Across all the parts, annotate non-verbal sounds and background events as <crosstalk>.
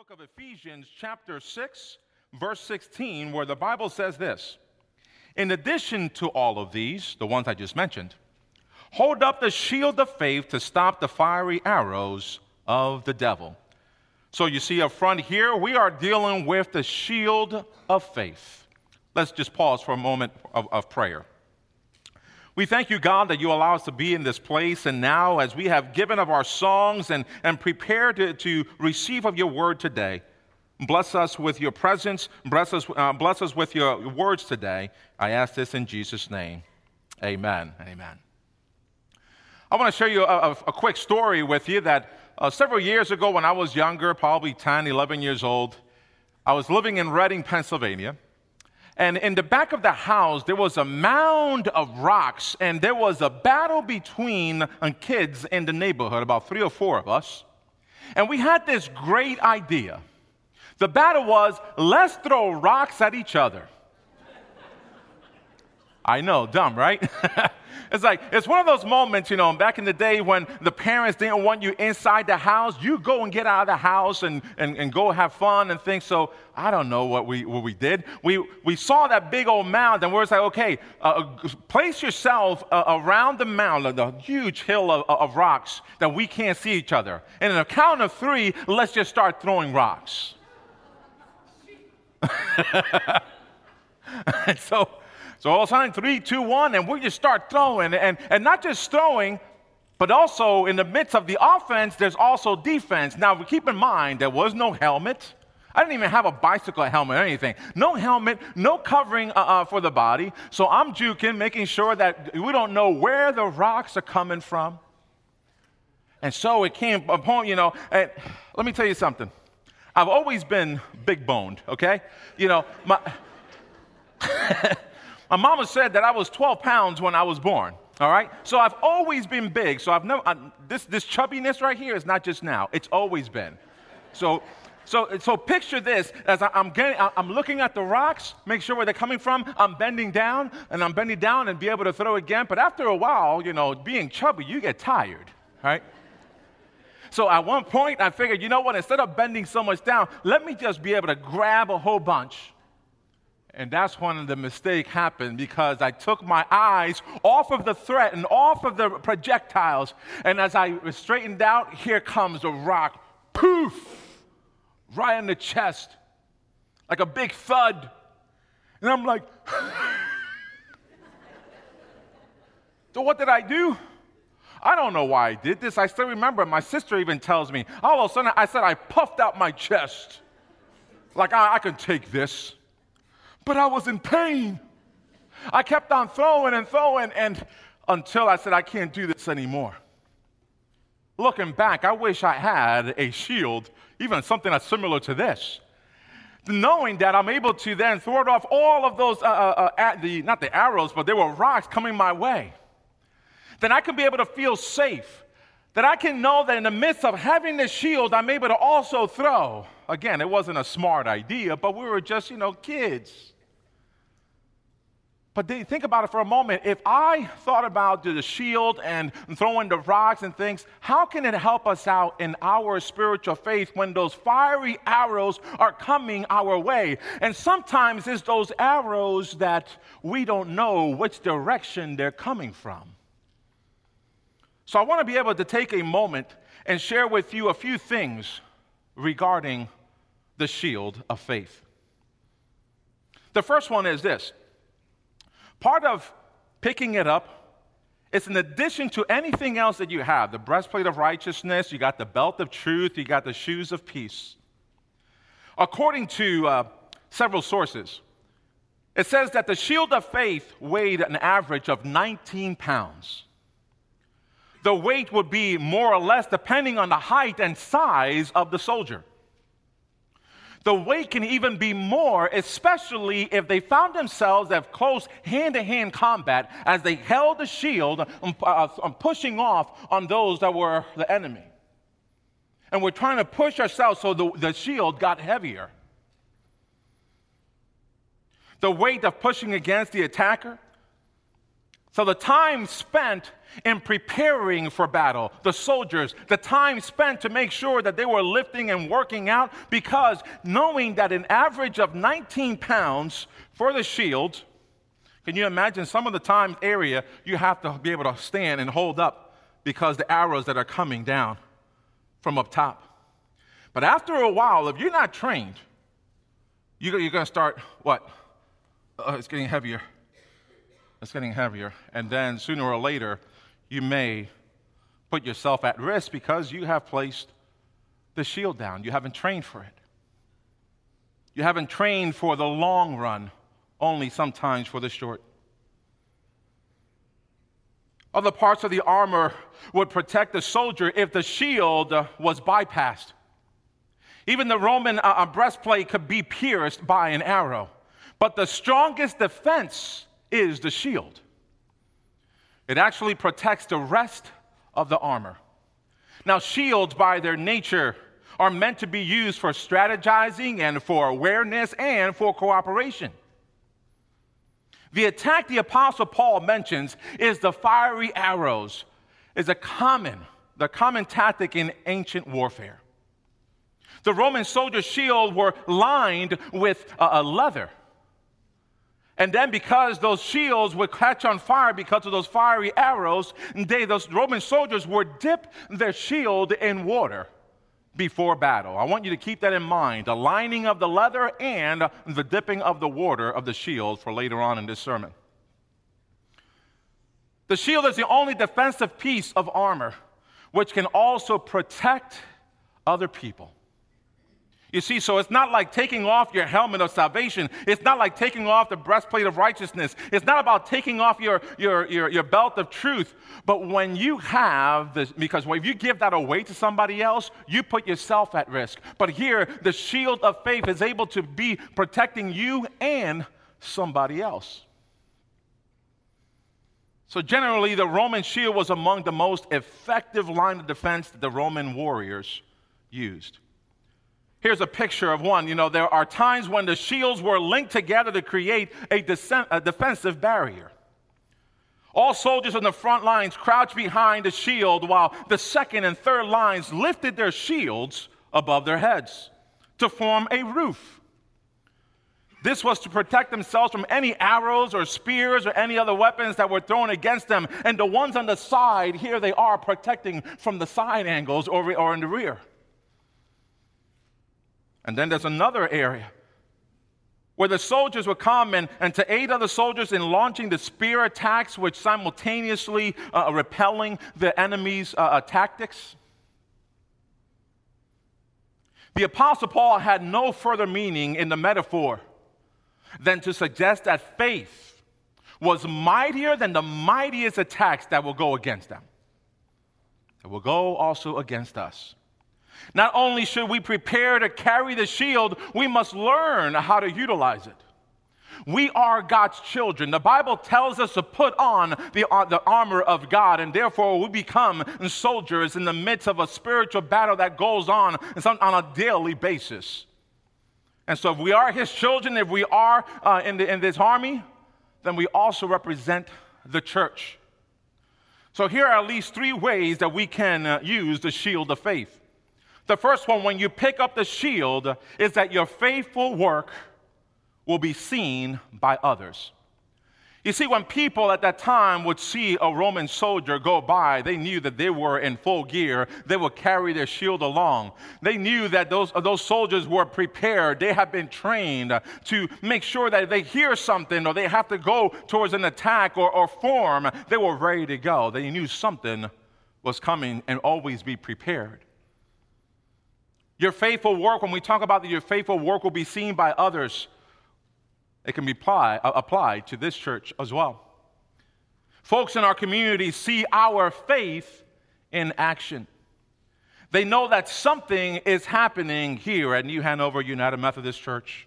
book of Ephesians, chapter 6, verse 16, where the Bible says this In addition to all of these, the ones I just mentioned, hold up the shield of faith to stop the fiery arrows of the devil. So you see up front here, we are dealing with the shield of faith. Let's just pause for a moment of, of prayer. We thank you, God, that you allow us to be in this place. And now, as we have given of our songs and, and prepared to, to receive of your word today, bless us with your presence, bless us, uh, bless us with your words today. I ask this in Jesus' name. Amen. Amen. I want to share you a, a, quick story with you that uh, several years ago, when I was younger, probably 10, 11 years old, I was living in Reading, Pennsylvania. And in the back of the house, there was a mound of rocks, and there was a battle between uh, kids in the neighborhood, about three or four of us. And we had this great idea. The battle was let's throw rocks at each other. I know, dumb, right? <laughs> It's like, it's one of those moments, you know, back in the day when the parents didn't want you inside the house, you go and get out of the house and, and, and go have fun and things. So I don't know what we, what we did. We, we saw that big old mound and we're like, okay, uh, uh place yourself uh, around the mound, the huge hill of, of rocks that we can't see each other. And in a count of three, let's just start throwing rocks. <laughs> so so all of a sudden, three, two, one, and we just start throwing. And, and not just throwing, but also in the midst of the offense, there's also defense. Now, keep in mind, there was no helmet. I didn't even have a bicycle helmet or anything. No helmet, no covering uh, uh, for the body. So I'm juking, making sure that we don't know where the rocks are coming from. And so it came upon, you know, and let me tell you something. I've always been big boned, okay? You know, my. <laughs> My mama said that I was 12 pounds when I was born. All right? So I've always been big. So I've never, I, this, this chubbiness right here is not just now, it's always been. So, so, so picture this as I, am getting, I'm looking at the rocks, make sure where they're coming from. I'm bending down and I'm bending down and be able to throw again. But after a while, you know, being chubby, you get tired, right? So at one point, I figured, you know what? Instead of bending so much down, let me just be able to grab a whole bunch and that's when the mistake happened because I took my eyes off of the threat and off of the projectiles. And as I straightened out, here comes a rock, poof, right in the chest, like a big thud. And I'm like, <laughs> so what did I do? I don't know why I did this. I still remember. My sister even tells me. All of a sudden, I said I puffed out my chest. Like, I, I can take this but I was in pain. I kept on throwing and throwing and until I said, I can't do this anymore. Looking back, I wish I had a shield, even something that's similar to this. Knowing that I'm able to then thwart off all of those, uh, uh, uh, the, not the arrows, but there were rocks coming my way. Then I can be able to feel safe. That I can know that in the midst of having this shield, I'm able to also throw. Again, it wasn't a smart idea, but we were just, you know, kids. But think about it for a moment. If I thought about the shield and throwing the rocks and things, how can it help us out in our spiritual faith when those fiery arrows are coming our way? And sometimes it's those arrows that we don't know which direction they're coming from. So I want to be able to take a moment and share with you a few things regarding the shield of faith. The first one is this Part of picking it up is in addition to anything else that you have the breastplate of righteousness, you got the belt of truth, you got the shoes of peace. According to uh, several sources, it says that the shield of faith weighed an average of 19 pounds. The weight would be more or less depending on the height and size of the soldier. The weight can even be more, especially if they found themselves at close hand to hand combat as they held the shield um, uh, um, pushing off on those that were the enemy. And we're trying to push ourselves so the, the shield got heavier. The weight of pushing against the attacker So the time spent in preparing for battle, the soldiers, the time spent to make sure that they were lifting and working out, because knowing that an average of 19 pounds for the shield, can you imagine some of the time area you have to be able to stand and hold up because the arrows that are coming down from up top. But after a while, if you're not trained, you're going to start what? Uh, it's getting heavier. It's getting heavier. And then sooner or later, you may put yourself at risk because you have placed the shield down. You haven't trained for it. You haven't trained for the long run, only sometimes for the short. Other parts of the armor would protect the soldier if the shield was bypassed. Even the Roman uh, uh breastplate could be pierced by an arrow. But the strongest defense is the shield. It actually protects the rest of the armor. Now, shields, by their nature, are meant to be used for strategizing and for awareness and for cooperation. The attack the Apostle Paul mentions is the fiery arrows, is a common, the common tactic in ancient warfare. The Roman soldiers' shield were lined with uh, a leather. And then, because those shields would catch on fire because of those fiery arrows, they, those Roman soldiers would dip their shield in water before battle. I want you to keep that in mind the lining of the leather and the dipping of the water of the shield for later on in this sermon. The shield is the only defensive piece of armor which can also protect other people. You see, so it's not like taking off your helmet of salvation. It's not like taking off the breastplate of righteousness. It's not about taking off your, your, your, your belt of truth. But when you have this, because if you give that away to somebody else, you put yourself at risk. But here, the shield of faith is able to be protecting you and somebody else. So, generally, the Roman shield was among the most effective line of defense that the Roman warriors used. Here's a picture of one. You know, there are times when the shields were linked together to create a, a defensive barrier. All soldiers on the front lines crouched behind the shield while the second and third lines lifted their shields above their heads to form a roof. This was to protect themselves from any arrows or spears or any other weapons that were thrown against them. And the ones on the side, here they are protecting from the side angles or, or in the rear. And then there's another area where the soldiers would come and, and to aid other soldiers in launching the spear attacks, which simultaneously uh, repelling the enemy's uh, uh, tactics. The Apostle Paul had no further meaning in the metaphor than to suggest that faith was mightier than the mightiest attacks that will go against them, that will go also against us. Not only should we prepare to carry the shield, we must learn how to utilize it. We are God's children. The Bible tells us to put on the, uh, the armor of God, and therefore we become soldiers in the midst of a spiritual battle that goes on on a daily basis. And so, if we are His children, if we are uh, in, the, in this army, then we also represent the church. So, here are at least three ways that we can uh, use the shield of faith. The first one, when you pick up the shield, is that your faithful work will be seen by others. You see, when people at that time would see a Roman soldier go by, they knew that they were in full gear. They would carry their shield along. They knew that those, those soldiers were prepared. They had been trained to make sure that if they hear something or they have to go towards an attack or, or form, they were ready to go. They knew something was coming and always be prepared. Your faithful work, when we talk about that your faithful work will be seen by others, it can be apply, applied to this church as well. Folks in our community see our faith in action. They know that something is happening here at New Hanover United Methodist Church.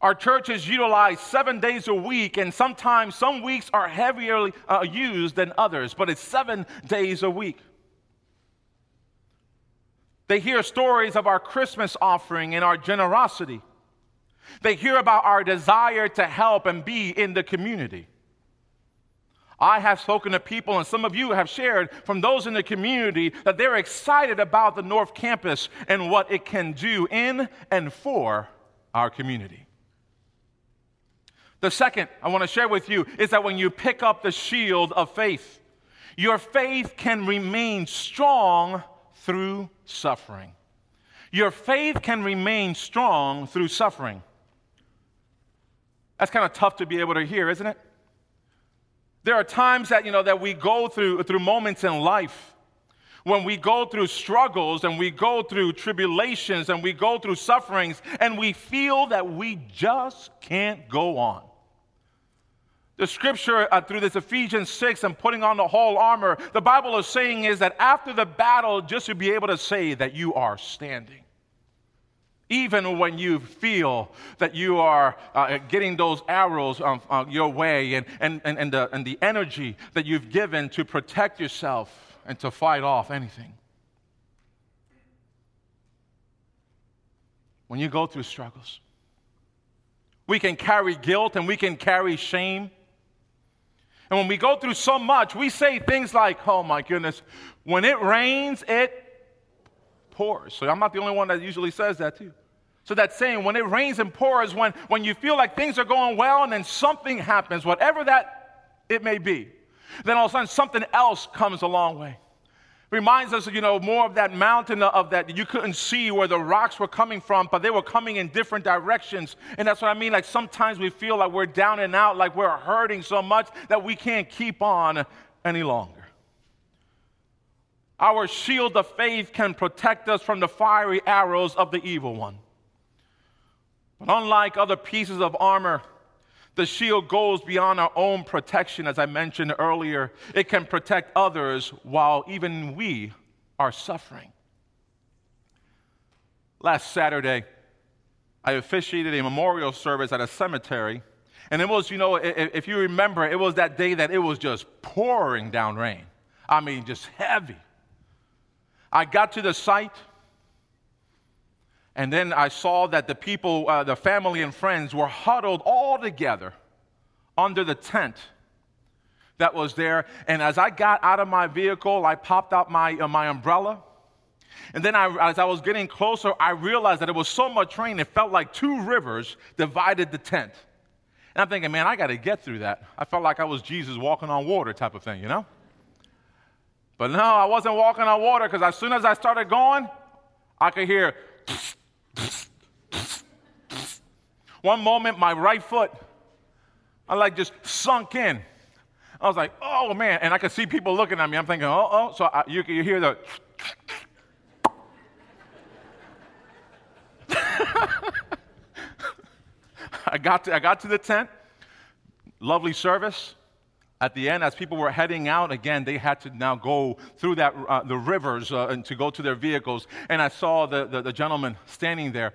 Our church is utilized seven days a week, and sometimes some weeks are heavier uh, used than others, but it's seven days a week. They hear stories of our Christmas offering and our generosity. They hear about our desire to help and be in the community. I have spoken to people, and some of you have shared from those in the community that they're excited about the North Campus and what it can do in and for our community. The second I want to share with you is that when you pick up the shield of faith, your faith can remain strong through suffering. Your faith can remain strong through suffering. That's kind of tough to be able to hear, isn't it? There are times that, you know, that we go through, through moments in life when we go through struggles and we go through tribulations and we go through sufferings and we feel that we just can't go on. The scripture uh, through this Ephesians 6 and putting on the whole armor, the Bible is saying is that after the battle, just to be able to say that you are standing. Even when you feel that you are uh, getting those arrows um, uh, your way and, and, and, and, the, and the energy that you've given to protect yourself and to fight off anything. When you go through struggles, we can carry guilt and we can carry shame. And when we go through so much, we say things like, oh my goodness, when it rains, it pours. So I'm not the only one that usually says that too. So that saying, when it rains and pours, when, when you feel like things are going well and then something happens, whatever that it may be, then all of a sudden something else comes a long way. Reminds us, you know, more of that mountain of that you couldn't see where the rocks were coming from, but they were coming in different directions. And that's what I mean. Like sometimes we feel like we're down and out, like we're hurting so much that we can't keep on any longer. Our shield of faith can protect us from the fiery arrows of the evil one. But unlike other pieces of armor, the shield goes beyond our own protection, as I mentioned earlier. It can protect others while even we are suffering. Last Saturday, I officiated a memorial service at a cemetery. And it was, you know, if you remember, it was that day that it was just pouring down rain. I mean, just heavy. I got to the site, and then I saw that the people, uh, the family and friends, were huddled all together under the tent that was there. And as I got out of my vehicle, I popped out my, uh, my umbrella. And then I, as I was getting closer, I realized that it was so much rain, it felt like two rivers divided the tent. And I'm thinking, man, I got to get through that. I felt like I was Jesus walking on water type of thing, you know? But no, I wasn't walking on water because as soon as I started going, I could hear. One moment, my right foot, I like just sunk in. I was like, oh man. And I could see people looking at me. I'm thinking, oh, oh. So I, you, you hear the. <laughs> I got, to, I got to the tent. Lovely service at the end, as people were heading out again, they had to now go through that, uh, the rivers uh, and to go to their vehicles. And I saw the, the, the gentleman standing there.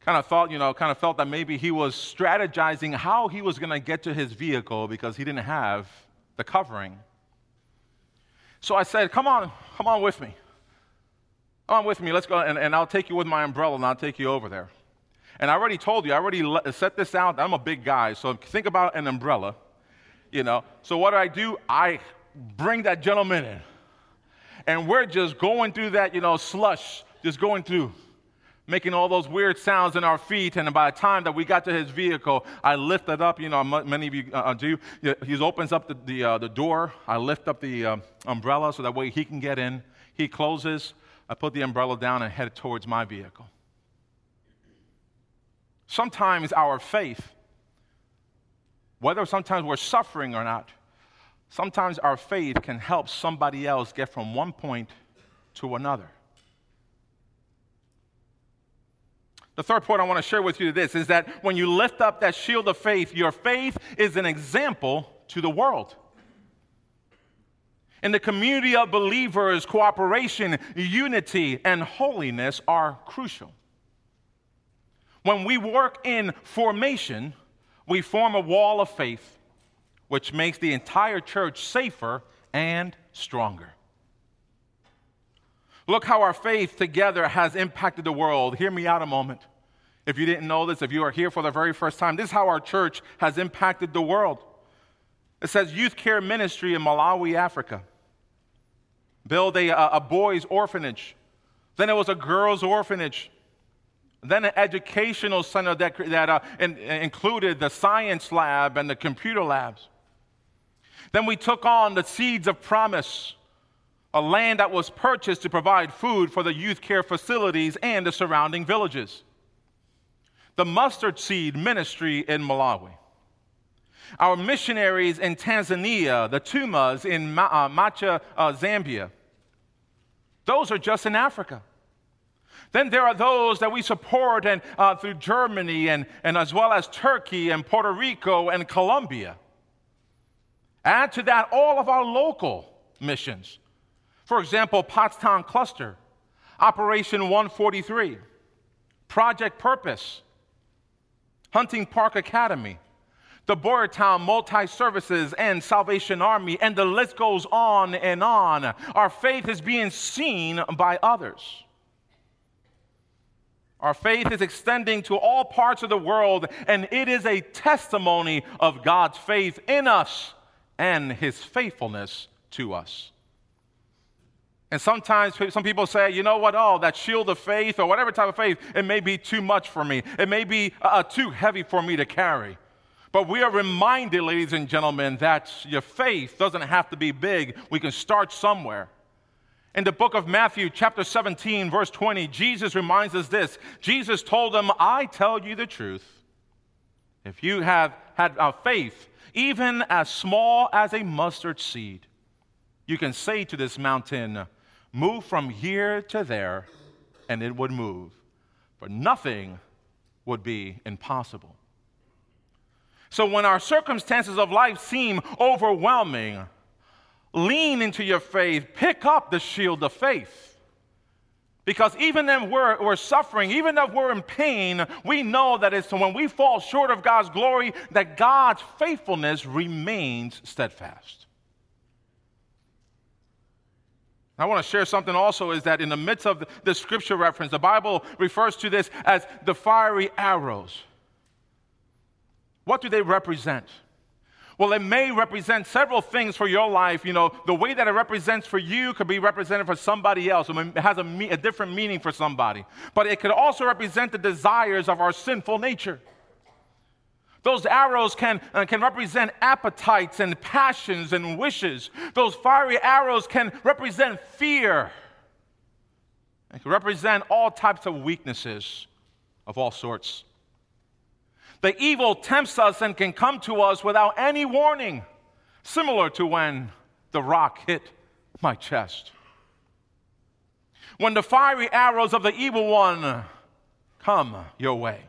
Kind of thought, you know, kind of felt that maybe he was strategizing how he was going to get to his vehicle because he didn't have the covering. So I said, Come on, come on with me. Come on with me. Let's go. And, and I'll take you with my umbrella and I'll take you over there. And I already told you, I already set this out. I'm a big guy. So think about an umbrella you know. So what do I do? I bring that gentleman in. And we're just going through that, you know, slush, just going through, making all those weird sounds in our feet. And by the time that we got to his vehicle, I lifted up, you know, many of you uh, do. He opens up the, the, uh, the, door. I lift up the uh, umbrella so that way he can get in. He closes. I put the umbrella down and head towards my vehicle. Sometimes our faith whether sometimes we're suffering or not, sometimes our faith can help somebody else get from one point to another. The third point I want to share with you this is that when you lift up that shield of faith, your faith is an example to the world. In the community of believers, cooperation, unity, and holiness are crucial. When we work in formation, we form a wall of faith which makes the entire church safer and stronger. Look how our faith together has impacted the world. Hear me out a moment. If you didn't know this, if you are here for the very first time, this is how our church has impacted the world. It says youth care ministry in Malawi, Africa. Build a, a boys' orphanage. Then it was a girls' orphanage. Then an educational center that, that uh, in, included the science lab and the computer labs. Then we took on the Seeds of Promise, a land that was purchased to provide food for the youth care facilities and the surrounding villages. The Mustard Seed Ministry in Malawi. Our missionaries in Tanzania, the Tumas in Ma- uh, Macha, uh, Zambia. Those are just in Africa. Then there are those that we support and, uh, through Germany and, and as well as Turkey and Puerto Rico and Colombia. Add to that all of our local missions. For example, Pottstown Cluster, Operation 143, Project Purpose, Hunting Park Academy, the Boyertown Multi Services and Salvation Army, and the list goes on and on. Our faith is being seen by others. Our faith is extending to all parts of the world, and it is a testimony of God's faith in us and his faithfulness to us. And sometimes some people say, you know what, oh, that shield of faith or whatever type of faith, it may be too much for me. It may be uh, too heavy for me to carry. But we are reminded, ladies and gentlemen, that your faith doesn't have to be big. We can start somewhere. In the book of Matthew, chapter 17, verse 20, Jesus reminds us this Jesus told them, I tell you the truth. If you have had a faith even as small as a mustard seed, you can say to this mountain, Move from here to there, and it would move. For nothing would be impossible. So when our circumstances of life seem overwhelming, lean into your faith, pick up the shield of faith. Because even if we're, we're suffering, even if we're in pain, we know that it's when we fall short of God's glory that God's faithfulness remains steadfast. I want to share something also is that in the midst of the scripture reference, the Bible refers to this as the fiery arrows. What do they represent? Well, it may represent several things for your life. You know, the way that it represents for you could be represented for somebody else. It has a, a different meaning for somebody. But it could also represent the desires of our sinful nature. Those arrows can, uh, can represent appetites and passions and wishes. Those fiery arrows can represent fear. It can represent all types of weaknesses of all sorts. The evil tempts us and can come to us without any warning, similar to when the rock hit my chest. When the fiery arrows of the evil one come your way,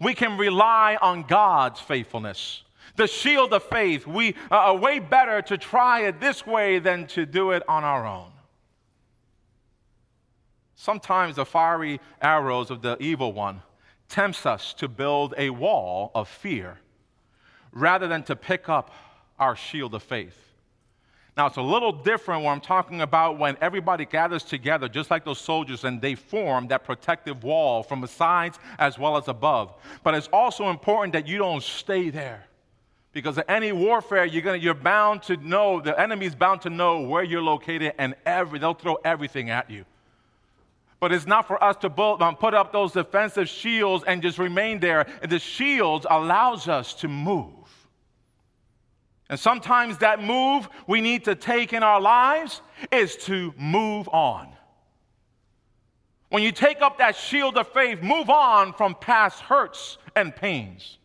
we can rely on God's faithfulness. The shield of faith, we uh, are way better to try it this way than to do it on our own. Sometimes the fiery arrows of the evil one tempts us to build a wall of fear rather than to pick up our shield of faith. Now, it's a little different when I'm talking about when everybody gathers together, just like those soldiers, and they form that protective wall from the sides as well as above. But it's also important that you don't stay there. Because in any warfare, you're, gonna, you're bound to know, the enemy's bound to know where you're located, and every, they'll throw everything at you. But it's not for us to um, put up those defensive shields and just remain there. The shields allows us to move. And sometimes that move we need to take in our lives is to move on. When you take up that shield of faith, move on from past hurts and pains.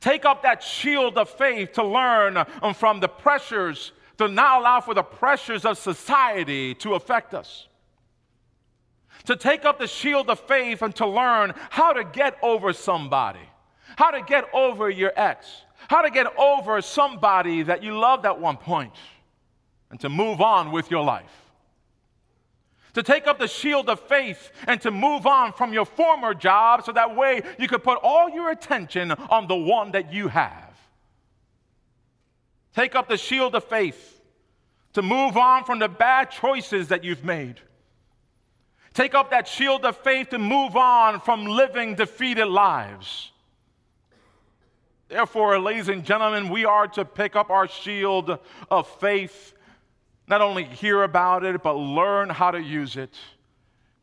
Take up that shield of faith to learn um, from the pressures, to not allow for the pressures of society to affect us to take up the shield of faith and to learn how to get over somebody, how to get over your ex, how to get over somebody that you loved at one point, and to move on with your life. To take up the shield of faith and to move on from your former job so that way you could put all your attention on the one that you have. Take up the shield of faith to move on from the bad choices that you've made Take up that shield of faith and move on from living defeated lives. Therefore, ladies and gentlemen, we are to pick up our shield of faith, not only hear about it, but learn how to use it,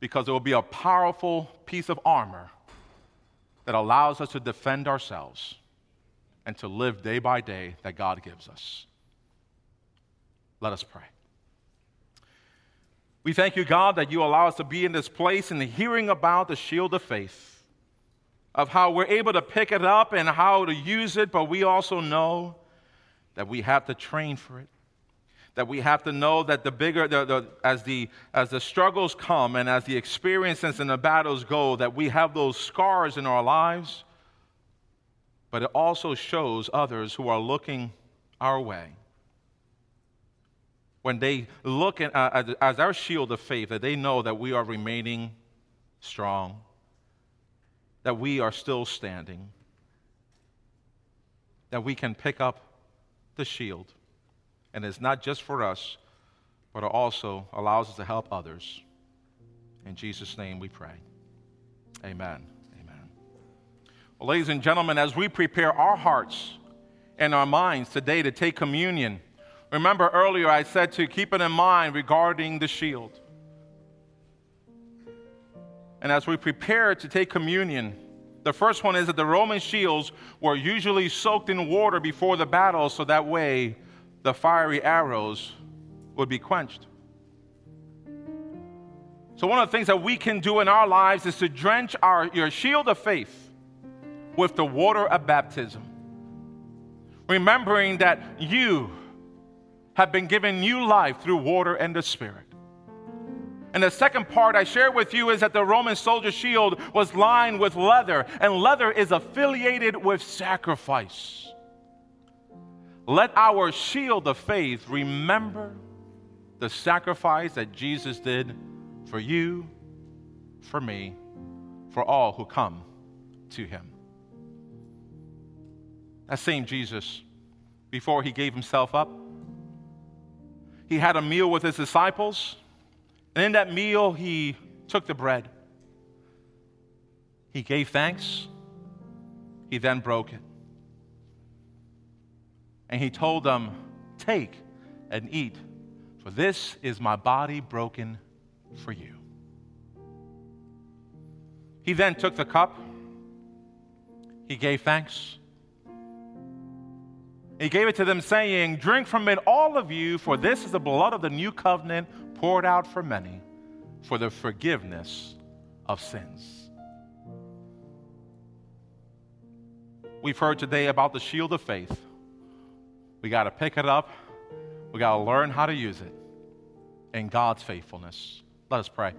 because it will be a powerful piece of armor that allows us to defend ourselves and to live day by day that God gives us. Let us pray. We thank you, God, that you allow us to be in this place and hearing about the shield of faith, of how we're able to pick it up and how to use it, but we also know that we have to train for it. That we have to know that the bigger, the, the, as, the, as the struggles come and as the experiences and the battles go, that we have those scars in our lives, but it also shows others who are looking our way when they look at, uh, as our shield of faith, that they know that we are remaining strong, that we are still standing, that we can pick up the shield. And it's not just for us, but it also allows us to help others. In Jesus' name we pray. Amen. Amen. Well, ladies and gentlemen, as we prepare our hearts and our minds today to take communion, Remember earlier I said to keep it in mind regarding the shield. And as we prepare to take communion, the first one is that the Roman shields were usually soaked in water before the battle so that way the fiery arrows would be quenched. So, one of the things that we can do in our lives is to drench our, your shield of faith with the water of baptism. Remembering that you have been given new life through water and the Spirit. And the second part I share with you is that the Roman soldier shield was lined with leather, and leather is affiliated with sacrifice. Let our shield of faith remember the sacrifice that Jesus did for you, for me, for all who come to him. That same Jesus, before he gave himself up, he had a meal with his disciples. And in that meal, he took the bread. He gave thanks. He then broke it. And he told them, Take and eat, for this is my body broken for you. He then took the cup. He gave thanks. He gave it to them, saying, Drink from it, all of you, for this is the blood of the new covenant poured out for many for the forgiveness of sins. We've heard today about the shield of faith. We got to pick it up, we got to learn how to use it in God's faithfulness. Let us pray.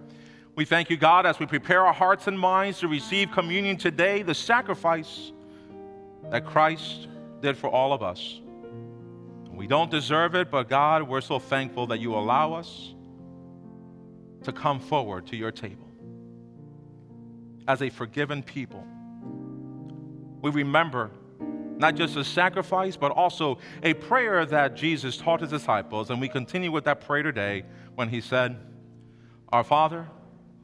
We thank you, God, as we prepare our hearts and minds to receive communion today, the sacrifice that Christ did for all of us. We don't deserve it, but God, we're so thankful that you allow us to come forward to your table as a forgiven people. We remember not just a sacrifice, but also a prayer that Jesus taught his disciples. And we continue with that prayer today when he said, Our Father,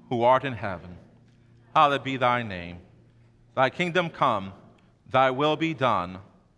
who art in heaven, hallowed be thy name. Thy kingdom come, thy will be done